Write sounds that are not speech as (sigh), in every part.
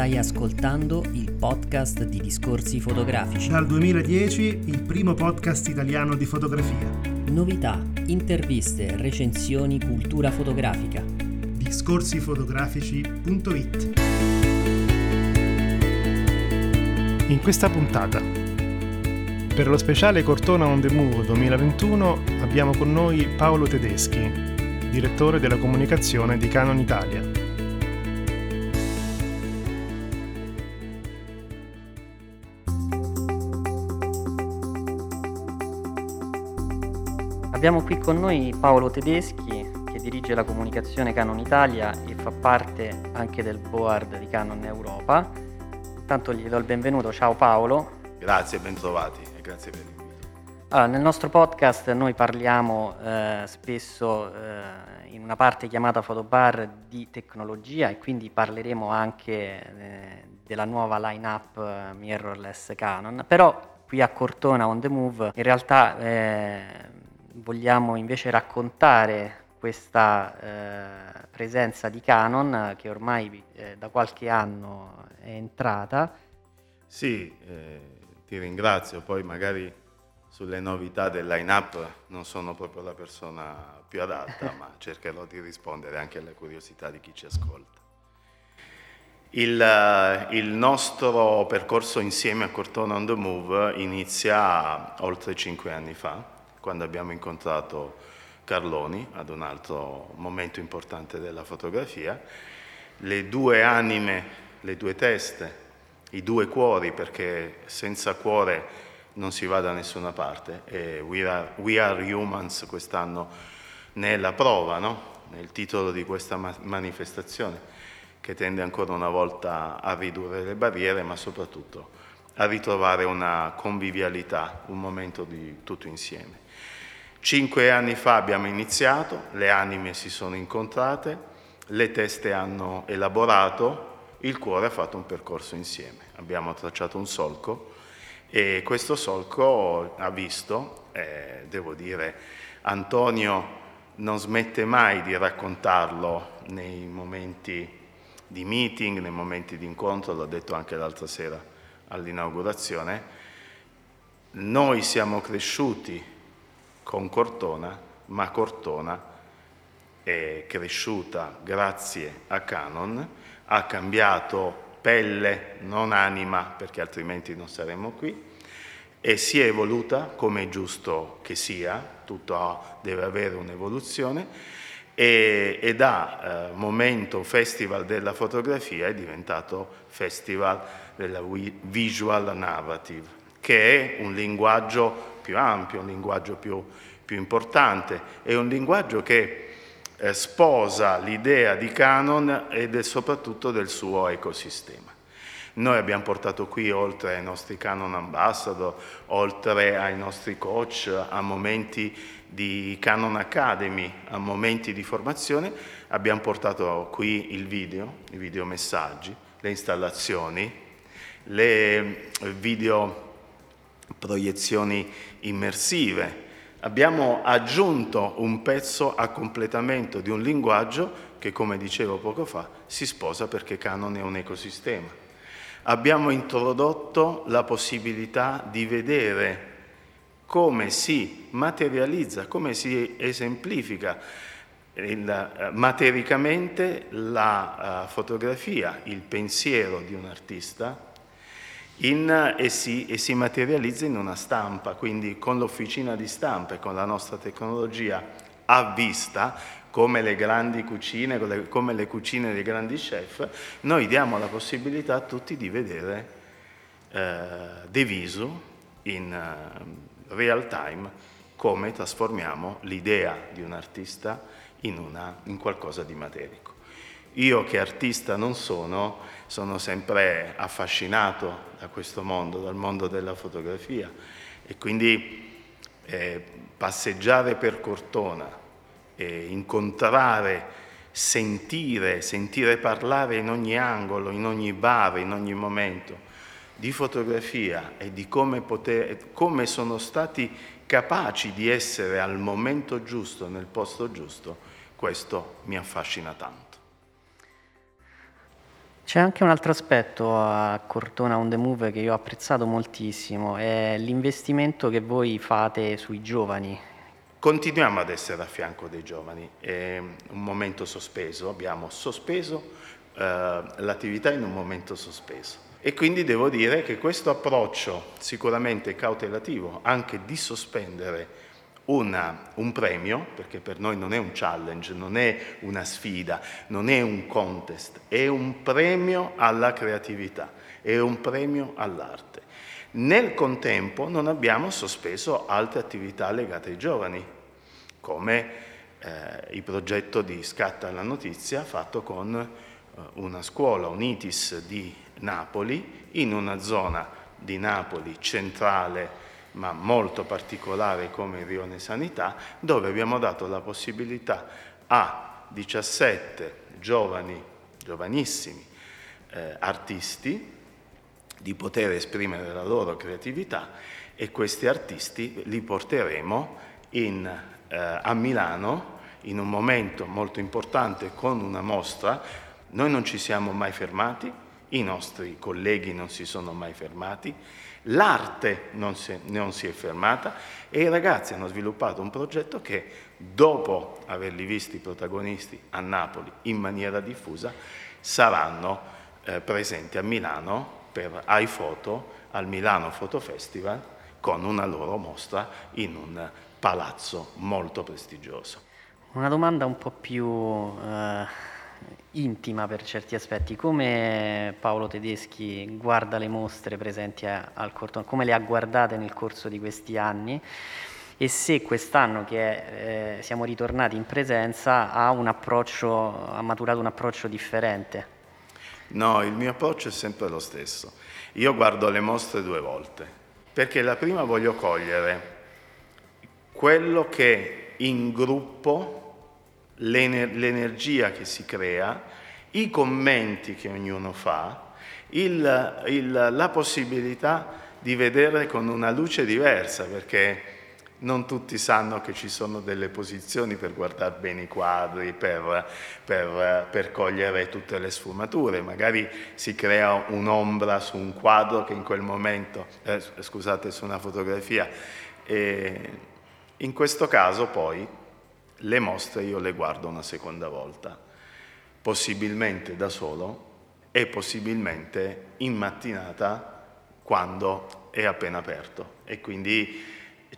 Stai ascoltando il podcast di Discorsi Fotografici. Dal 2010 il primo podcast italiano di fotografia. Novità, interviste, recensioni, cultura fotografica. Discorsifotografici.it In questa puntata, per lo speciale Cortona on the Move 2021 abbiamo con noi Paolo Tedeschi, direttore della comunicazione di Canon Italia. Abbiamo qui con noi Paolo Tedeschi che dirige la comunicazione Canon Italia e fa parte anche del board di Canon Europa. Intanto gli do il benvenuto, ciao Paolo. Grazie, bentrovati e grazie per l'invito. Allora, nel nostro podcast noi parliamo eh, spesso eh, in una parte chiamata Fotobar di tecnologia e quindi parleremo anche eh, della nuova line-up eh, mirrorless Canon, però qui a Cortona on the Move in realtà eh, vogliamo invece raccontare questa eh, presenza di Canon che ormai eh, da qualche anno è entrata. Sì, eh, ti ringrazio, poi magari sulle novità del line-up non sono proprio la persona più adatta, (laughs) ma cercherò di rispondere anche alle curiosità di chi ci ascolta. Il, eh, il, nostro percorso insieme a Cortona on the Move inizia oltre cinque anni fa, quando abbiamo incontrato Carloni ad un altro momento importante della fotografia, le due anime, le due teste, i due cuori, perché senza cuore non si va da nessuna parte e We Are, We are Humans quest'anno ne è la prova, no? nel titolo di questa manifestazione che tende ancora una volta a ridurre le barriere ma soprattutto a ritrovare una convivialità, un momento di tutto insieme. Cinque anni fa abbiamo iniziato, le anime si sono incontrate, le teste hanno elaborato, il cuore ha fatto un percorso insieme. Abbiamo tracciato un solco e questo solco ha visto, eh, devo dire, Antonio non smette mai di raccontarlo nei momenti di meeting, nei momenti di incontro, l'ho detto anche l'altra sera all'inaugurazione, noi siamo cresciuti con Cortona, ma Cortona è cresciuta grazie a Canon, ha cambiato pelle, non anima, perché altrimenti non saremmo qui, e si è evoluta come è giusto che sia, tutto deve avere un'evoluzione, e, e da eh, momento Festival della fotografia è diventato Festival della Visual Narrative, che è un linguaggio più ampio, un linguaggio più, più importante, è un linguaggio che eh, sposa l'idea di Canon e soprattutto del suo ecosistema. Noi abbiamo portato qui, oltre ai nostri Canon Ambassador, oltre ai nostri coach, a momenti di Canon Academy, a momenti di formazione, abbiamo portato qui il video, i videomessaggi, le installazioni, le video proiezioni immersive. Abbiamo aggiunto un pezzo a completamento di un linguaggio che, come dicevo poco fa, si sposa perché Canon è un ecosistema. Abbiamo introdotto la possibilità di vedere come si materializza, come si esemplifica il, eh, matericamente la uh, fotografia, il pensiero di un artista in, e, si, e, si, materializza in una stampa, quindi con l'officina di stampa e con la nostra tecnologia a vista, come le grandi cucine, come le cucine dei grandi chef, noi diamo la possibilità a tutti di vedere eh, de in uh, real time come trasformiamo l'idea di un artista in, una, in qualcosa di materico. Io che artista non sono, sono sempre affascinato da questo mondo, dal mondo della fotografia e quindi eh, passeggiare per Cortona, eh, incontrare, sentire, sentire parlare in ogni angolo, in ogni bar, in ogni momento di fotografia e di come, poter, come sono stati capaci di essere al momento giusto, nel posto giusto, questo mi affascina tanto. C'è anche un altro aspetto a Cortona on the Move che io ho apprezzato moltissimo, è l'investimento che voi fate sui giovani. Continuiamo ad essere a fianco dei giovani, è un momento sospeso, abbiamo sospeso eh, l'attività in un momento sospeso. E quindi devo dire che questo approccio sicuramente cautelativo, anche di sospendere una, un premio, perché per noi non è un challenge, non è una sfida, non è un contest, è un premio alla creatività, è un premio all'arte. Nel contempo non abbiamo sospeso altre attività legate ai giovani, come eh, il progetto di Scatta alla Notizia fatto con eh, una scuola, Unitis di Napoli, in una zona di Napoli centrale, ma molto particolare come il Rione Sanità, dove abbiamo dato la possibilità a 17 giovani, giovanissimi eh, artisti di poter esprimere la loro creatività e questi artisti li porteremo in, eh, a Milano in un momento molto importante con una mostra. Noi non ci siamo mai fermati, i nostri colleghi non si sono mai fermati L'arte non si, non si, è fermata e i ragazzi hanno sviluppato un progetto che, dopo averli visti protagonisti a Napoli in maniera diffusa, saranno eh, presenti a Milano per iPhoto al Milano Photo Festival con una loro mostra in un palazzo molto prestigioso. Una domanda un po' più... Eh intima per certi aspetti. Come Paolo Tedeschi guarda le mostre presenti a, al Cortona, come le ha guardate nel corso di questi anni e se quest'anno che eh, siamo ritornati in presenza ha, ha maturato un approccio differente? No, il mio approccio è sempre lo stesso. Io guardo le mostre due volte, perché la prima voglio cogliere quello che in gruppo l'ener- l'energia che si crea, i commenti che ognuno fa, il, il, la possibilità di vedere con una luce diversa, perché non tutti sanno che ci sono delle posizioni per guardare bene i quadri, per, per, per, cogliere tutte le sfumature. Magari si crea un'ombra su un quadro che in quel momento, eh, scusate, su una fotografia. E in questo caso poi le mostre io le guardo una seconda volta, possibilmente da solo e possibilmente in mattinata quando è appena aperto e quindi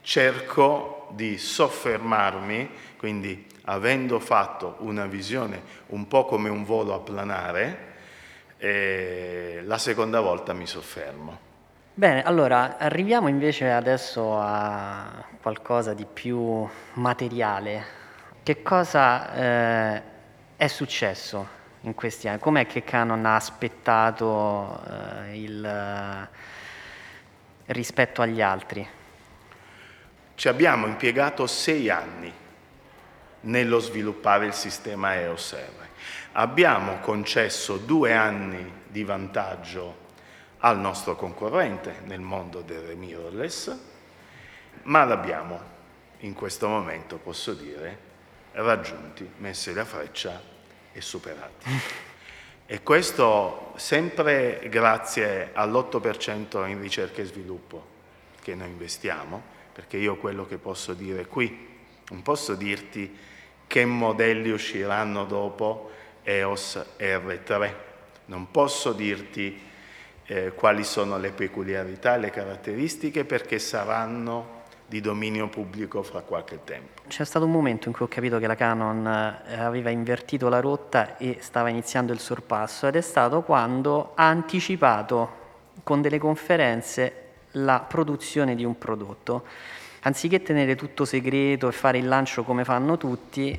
cerco di soffermarmi, quindi avendo fatto una visione un po' come un volo a planare, eh, la seconda volta mi soffermo. Bene, allora arriviamo invece adesso a qualcosa di più materiale, che cosa eh, è successo in questi anni? Com'è che Canon ha aspettato eh, il, eh, rispetto agli altri? Ci abbiamo impiegato sei anni nello sviluppare il sistema EOS R. Abbiamo concesso due anni di vantaggio al nostro concorrente nel mondo del mirrorless, ma l'abbiamo in questo momento, posso dire, raggiunti, messi la freccia e superati. E questo sempre grazie all'8% in ricerca e sviluppo che noi investiamo, perché io quello che posso dire qui, non posso dirti che modelli usciranno dopo EOS R3, non posso dirti eh, quali sono le peculiarità le caratteristiche perché saranno di dominio pubblico fra qualche tempo. C'è stato un momento in cui ho capito che la Canon eh, aveva invertito la rotta e stava iniziando il sorpasso ed è stato quando ha anticipato con delle conferenze la produzione di un prodotto. Anziché tenere tutto segreto e fare il lancio come fanno tutti,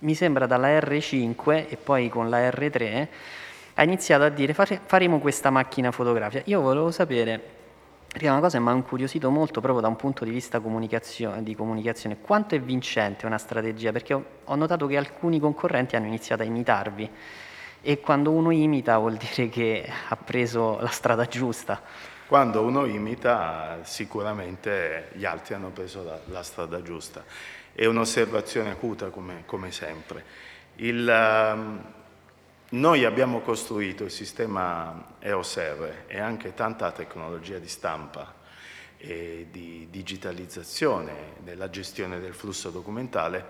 mi sembra dalla R5 e poi con la R3 ha iniziato a dire faremo questa macchina fotografica. Io volevo sapere Prima una cosa mi ha incuriosito molto proprio da un punto di vista comunicazione, di comunicazione, quanto è vincente una strategia, perché ho, notato che alcuni concorrenti hanno iniziato a imitarvi e quando uno imita vuol (laughs) dire che ha preso la strada giusta. Quando uno imita sicuramente gli altri hanno preso la, la strada giusta. È un'osservazione acuta come, come sempre. Il, um, Noi abbiamo costruito il sistema EOS R e anche tanta tecnologia di stampa e di digitalizzazione nella gestione del flusso documentale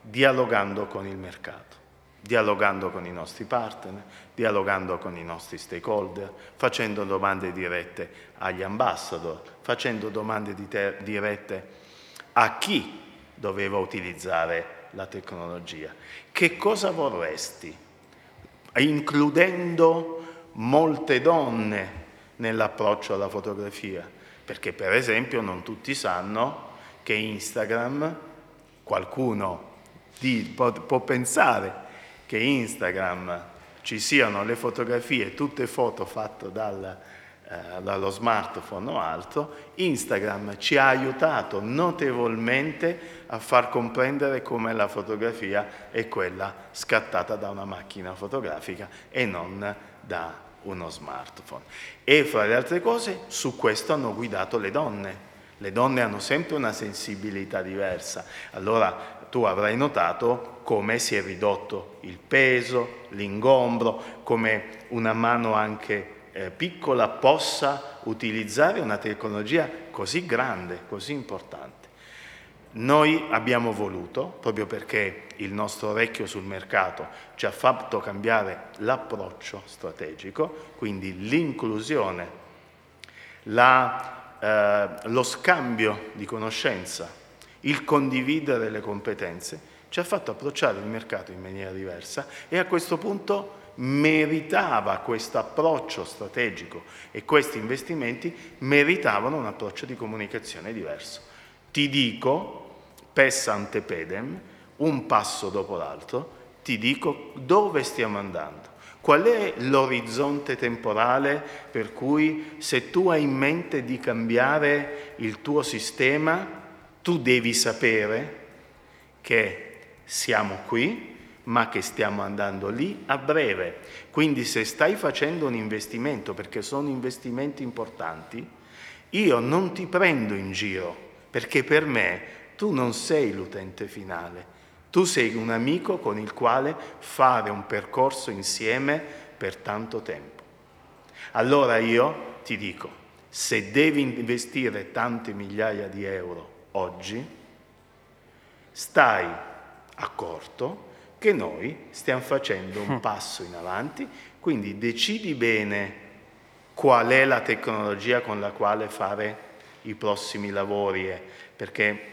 dialogando con il mercato, dialogando con i nostri partner, dialogando con i nostri stakeholder, facendo domande dirette agli ambassador, facendo domande di dirette a chi doveva utilizzare la tecnologia. Che cosa vorresti? Includendo molte donne nell'approccio alla fotografia, perché per esempio non tutti sanno che Instagram, qualcuno di, può, può pensare che Instagram ci siano le fotografie, tutte foto fatte dal, eh, dallo smartphone o altro, Instagram ci ha aiutato notevolmente a far comprendere come la fotografia è quella scattata da una macchina fotografica e non da uno smartphone. E fra le altre cose su questo hanno guidato le donne. Le donne hanno sempre una sensibilità diversa. Allora tu avrai notato come si è ridotto il peso, l'ingombro, come una mano anche eh, piccola possa utilizzare una tecnologia così grande, così importante. Noi abbiamo voluto, proprio perché il nostro orecchio sul mercato ci ha fatto cambiare l'approccio strategico, quindi l'inclusione, la, eh, lo scambio di conoscenza, il condividere le competenze, ci ha fatto approcciare il mercato in maniera diversa e a questo punto meritava questo approccio strategico e questi investimenti meritavano un approccio di comunicazione diverso. Ti dico, pes ante pedem, un passo dopo l'altro, ti dico dove stiamo andando. Qual è l'orizzonte temporale per cui se tu hai in mente di cambiare il tuo sistema, tu devi sapere che siamo qui, ma che stiamo andando lì a breve. Quindi se stai facendo un investimento, perché sono investimenti importanti, io non ti prendo in giro, perché per me tu non sei l'utente finale, tu sei un amico con il quale fare un percorso insieme per tanto tempo. Allora io ti dico, se devi investire tante migliaia di euro oggi, stai accorto che noi stiamo facendo un hm. passo in avanti, quindi decidi bene qual è la tecnologia con la quale fare i prossimi lavori, eh, perché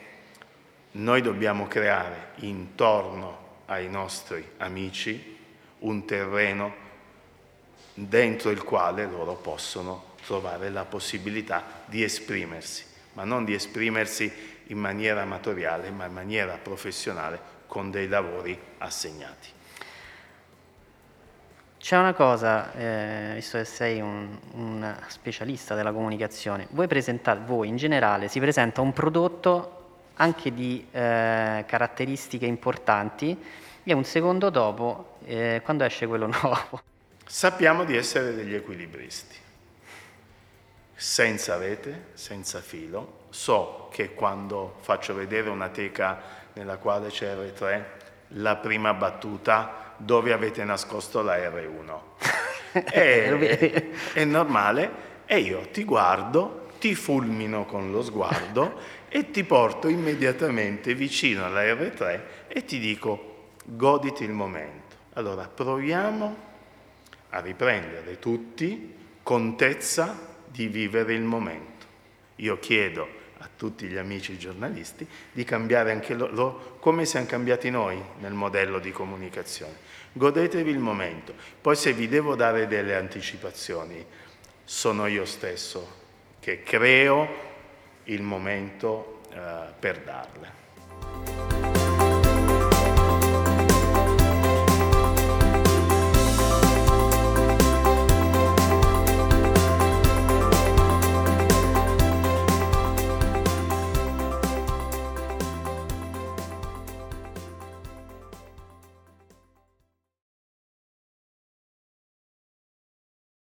noi dobbiamo creare intorno ai nostri amici un terreno dentro il quale loro possono trovare la possibilità di esprimersi, ma non di esprimersi in maniera amatoriale, ma in maniera professionale con dei lavori assegnati. C'è una cosa, eh, visto che sei un, un, specialista della comunicazione, voi presentate, voi in generale, si presenta un prodotto anche di eh, caratteristiche importanti e un secondo dopo, eh, quando esce quello (laughs) nuovo. Sappiamo di essere degli equilibristi, senza rete, senza filo. So che quando faccio vedere una teca nella quale c'è R3, la prima battuta dove avete nascosto la R1. (laughs) è, è normale e io ti guardo, ti fulmino con lo sguardo (laughs) e ti porto immediatamente vicino alla R3 e ti dico goditi il momento. Allora proviamo a riprendere tutti contezza di vivere il momento. Io chiedo a tutti gli amici giornalisti di cambiare anche loro come siamo cambiati noi nel modello di comunicazione. Godetevi il momento. Poi se vi devo dare delle anticipazioni, sono io stesso che creo il momento eh, per darle.